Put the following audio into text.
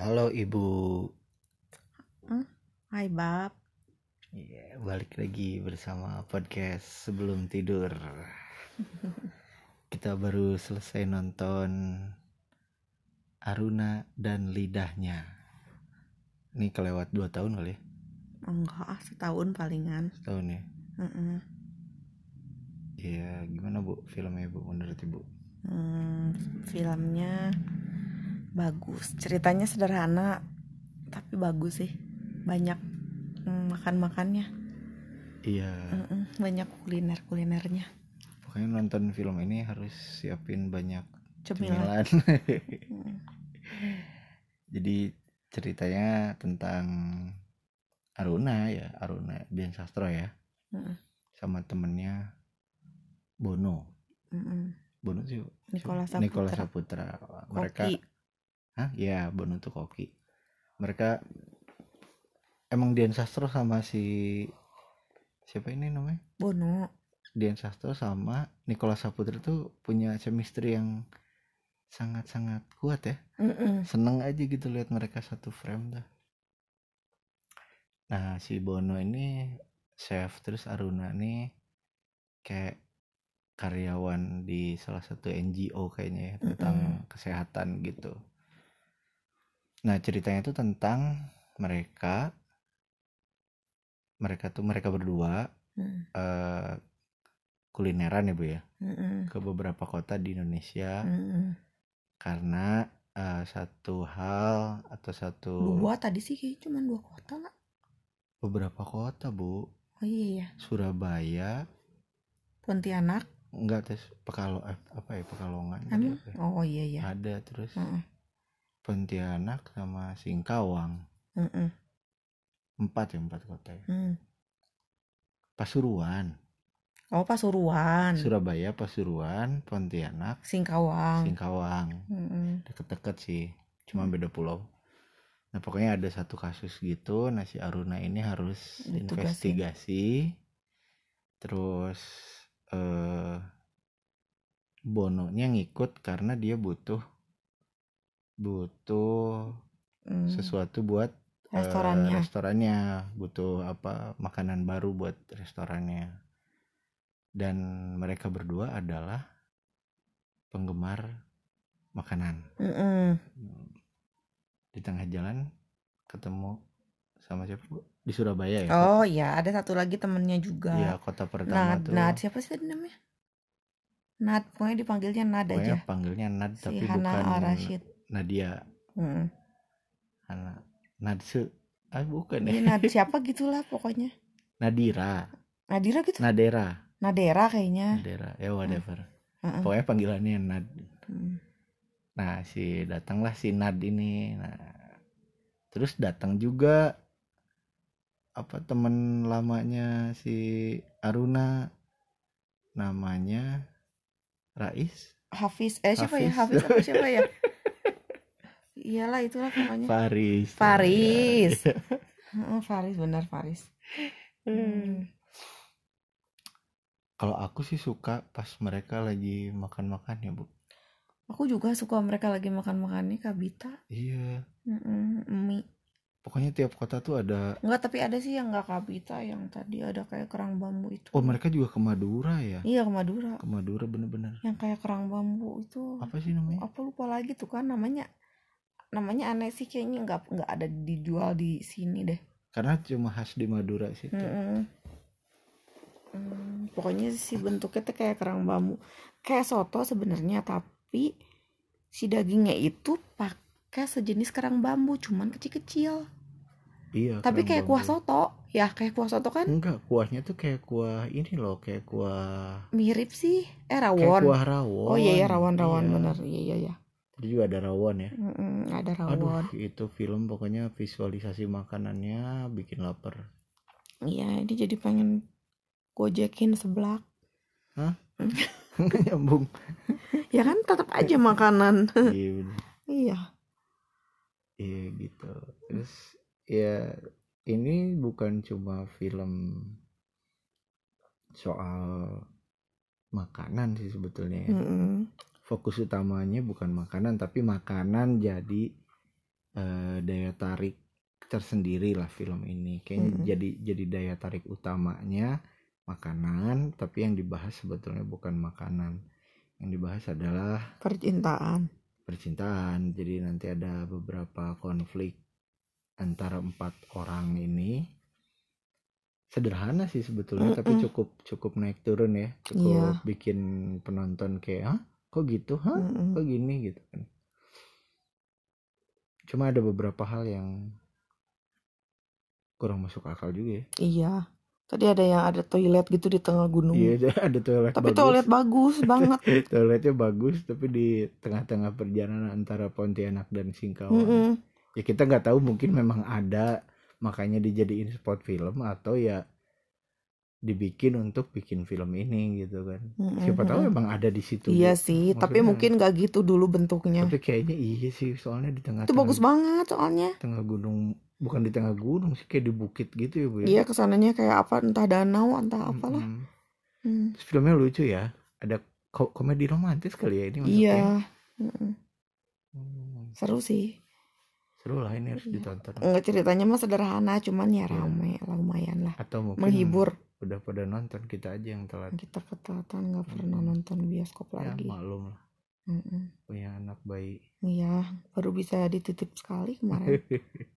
Halo Ibu. Hai Bab, Iya, balik lagi bersama podcast sebelum tidur. Kita baru selesai nonton Aruna dan lidahnya. Ini kelewat 2 tahun kali ya? enggak ah, setahun palingan. Setahun ya? Iya, gimana Bu filmnya Bu menurut Ibu? Hmm, filmnya bagus, ceritanya sederhana tapi bagus sih, banyak mm, makan-makannya, Iya, Mm-mm, banyak kuliner kulinernya, pokoknya nonton film ini harus siapin banyak cemilan. cemilan. Mm. Jadi ceritanya tentang Aruna ya, Aruna Dian Sastro ya, Mm-mm, sama temennya Bono. mm-mm. Bono sih Nikola siapa? Nikola Saputra. Saputra. Mereka, Koki. Hah? Ya, Bono tuh koki. Mereka emang Dian Sastro sama si siapa ini namanya? Bono, Dian Sastro sama Nikola Saputra tuh punya chemistry yang sangat-sangat kuat ya. Mm-mm. seneng aja gitu lihat mereka satu frame dah nah si Bono ini chef terus Aruna nih kayak karyawan di salah satu NGO kayaknya ya tentang kesehatan gitu nah ceritanya itu tentang mereka mereka tuh mereka berdua Mm, eh, kulineran ya bu ya mm-mm, ke beberapa kota di Indonesia mm-mm. karena eh, satu hal atau satu Dua tadi sih kayaknya cuma dua kota lah. beberapa kota bu Oh iya ya, Surabaya Pontianak, enggak tes Pekalo eh, apa ya Pekalongan ya? Oh iya ya. ada terus Mm-mm. Pontianak sama Singkawang Mm-mm. empat ya empat kota ya Mm. Pasuruan Oh Pasuruan, Surabaya Pasuruan Pontianak Singkawang. Singkawang deket-deket sih cuma Hmm. beda pulau nah pokoknya ada satu kasus gitu nah si Aruna ini harus Ditugasin. investigasi terus eh Bononya ngikut karena dia butuh butuh Mm. sesuatu buat eh, Restorannya. restorannya butuh apa makanan baru buat restorannya dan mereka berdua adalah penggemar makanan Mm-mm. di tengah jalan ketemu sama siapa bu di Surabaya ya Oh iya, ada satu lagi temennya juga. Iya kota pertama Nad, tuh Nad siapa sih tadi namanya? Nad, pokoknya dipanggilnya Nad pokoknya aja. panggilnya Nad Si tapi Hana bukan Arashid. Nadia Mm. Hana Nadsu ah bukan Iya ya Nad siapa gitulah pokoknya. Nadira Nadira gitu. Nadera Nadera kayaknya. Nadera ya whatever Mm-mm. pokoknya panggilannya Nad Mm. Nah, si datanglah si Nad ini. Nah, terus datang juga apa temen lamanya si Aruna namanya Rais Hafiz, eh siapa ya? Hafiz. Hafiz apa siapa ya? Iyalah itulah pokoknya. Faris. Faris. Heeh, Faris benar Faris. Hmm. Kalau aku sih suka pas mereka lagi makan-makan ya, Bu. Aku juga suka mereka lagi makan-makannya kabita. Iya. Mm-mm, mie. Pokoknya tiap kota tuh ada Enggak, tapi ada sih yang enggak kabita yang tadi ada kayak kerang bambu itu. Oh, mereka juga ke Madura ya. Iya ke Madura. Ke Madura bener-bener. Yang kayak kerang bambu itu. Apa sih namanya? Apa lupa lagi tuh kan namanya. Namanya aneh sih kayaknya nggak nggak ada dijual di sini deh. Karena cuma khas di Madura sih. Mm-mm. Hmm, pokoknya sih bentuknya tuh kayak kerang bambu. Kayak soto sebenarnya tapi si dagingnya itu pakai sejenis kerang bambu cuman kecil-kecil. Iya. Tapi kayak kuah bambu. soto. Ya kayak kuah soto kan Enggak, kuahnya tuh kayak kuah ini loh, kayak kuah mirip sih. Eh kayak rawon. kuah rawon. Oh iya ya rawon-rawon Iya. bener. Iya iya iya. Tadi juga ada rawon ya. Mm-mm, ada Aduh, rawon. itu film pokoknya visualisasi makanannya bikin lapar. Iya, ini jadi pengen gojekin seblak. Nyambung. Ya kan tetap aja makanan. Iya, iya. Iya gitu. Terus ya ini bukan cuma film soal makanan sih sebetulnya ya. Mm-mm. Fokus utamanya bukan makanan tapi makanan jadi eh, daya tarik tersendiri lah film ini kayaknya Mm-mm. jadi jadi daya tarik utamanya makanan tapi yang dibahas sebetulnya bukan makanan yang dibahas adalah percintaan percintaan jadi nanti ada beberapa konflik antara empat orang ini sederhana sih sebetulnya tapi Mm-mm. cukup cukup naik turun ya cukup Iya. bikin penonton kayak Hah? Kok gitu? Hah? Mm-mm. kok gini? Gitu kan. Cuma ada beberapa hal yang kurang masuk akal juga ya. Iya. Tadi ada yang ada toilet gitu di tengah gunung. Iya ada toilet tapi bagus. toilet bagus banget. Toiletnya bagus tapi di tengah-tengah perjalanan antara Pontianak dan Singkawang Mm-mm. ya kita nggak tahu mungkin memang ada makanya dijadiin spot film atau ya dibikin untuk bikin film ini gitu kan Mm-mm. siapa tahu emang ada di situ iya sih tapi Maksudnya- mungkin gak gitu dulu bentuknya tapi kayaknya iya sih soalnya di tengah itu bagus banget soalnya tengah gunung bukan di tengah gunung sih kayak di bukit gitu ya bu ya iya ke sananya kayak apa entah danau entah apalah Mm-mm. Hmm. Terus filmnya lucu ya ada ko- komedi romantis kali ya ini masuknya iya. Hmm, seru sih seru lah ini harus Iya. ditonton Nggak ceritanya mah sederhana cuman ya Iya. rame lah lumayan lah atau mungkin menghibur udah pada nonton kita aja yang telat. Kita ketelatan nggak pernah Mm-mm. nonton bioskop ya lagi. maklum lah. Mm-mm. punya anak bayi. Iya baru bisa dititip sekali kemarin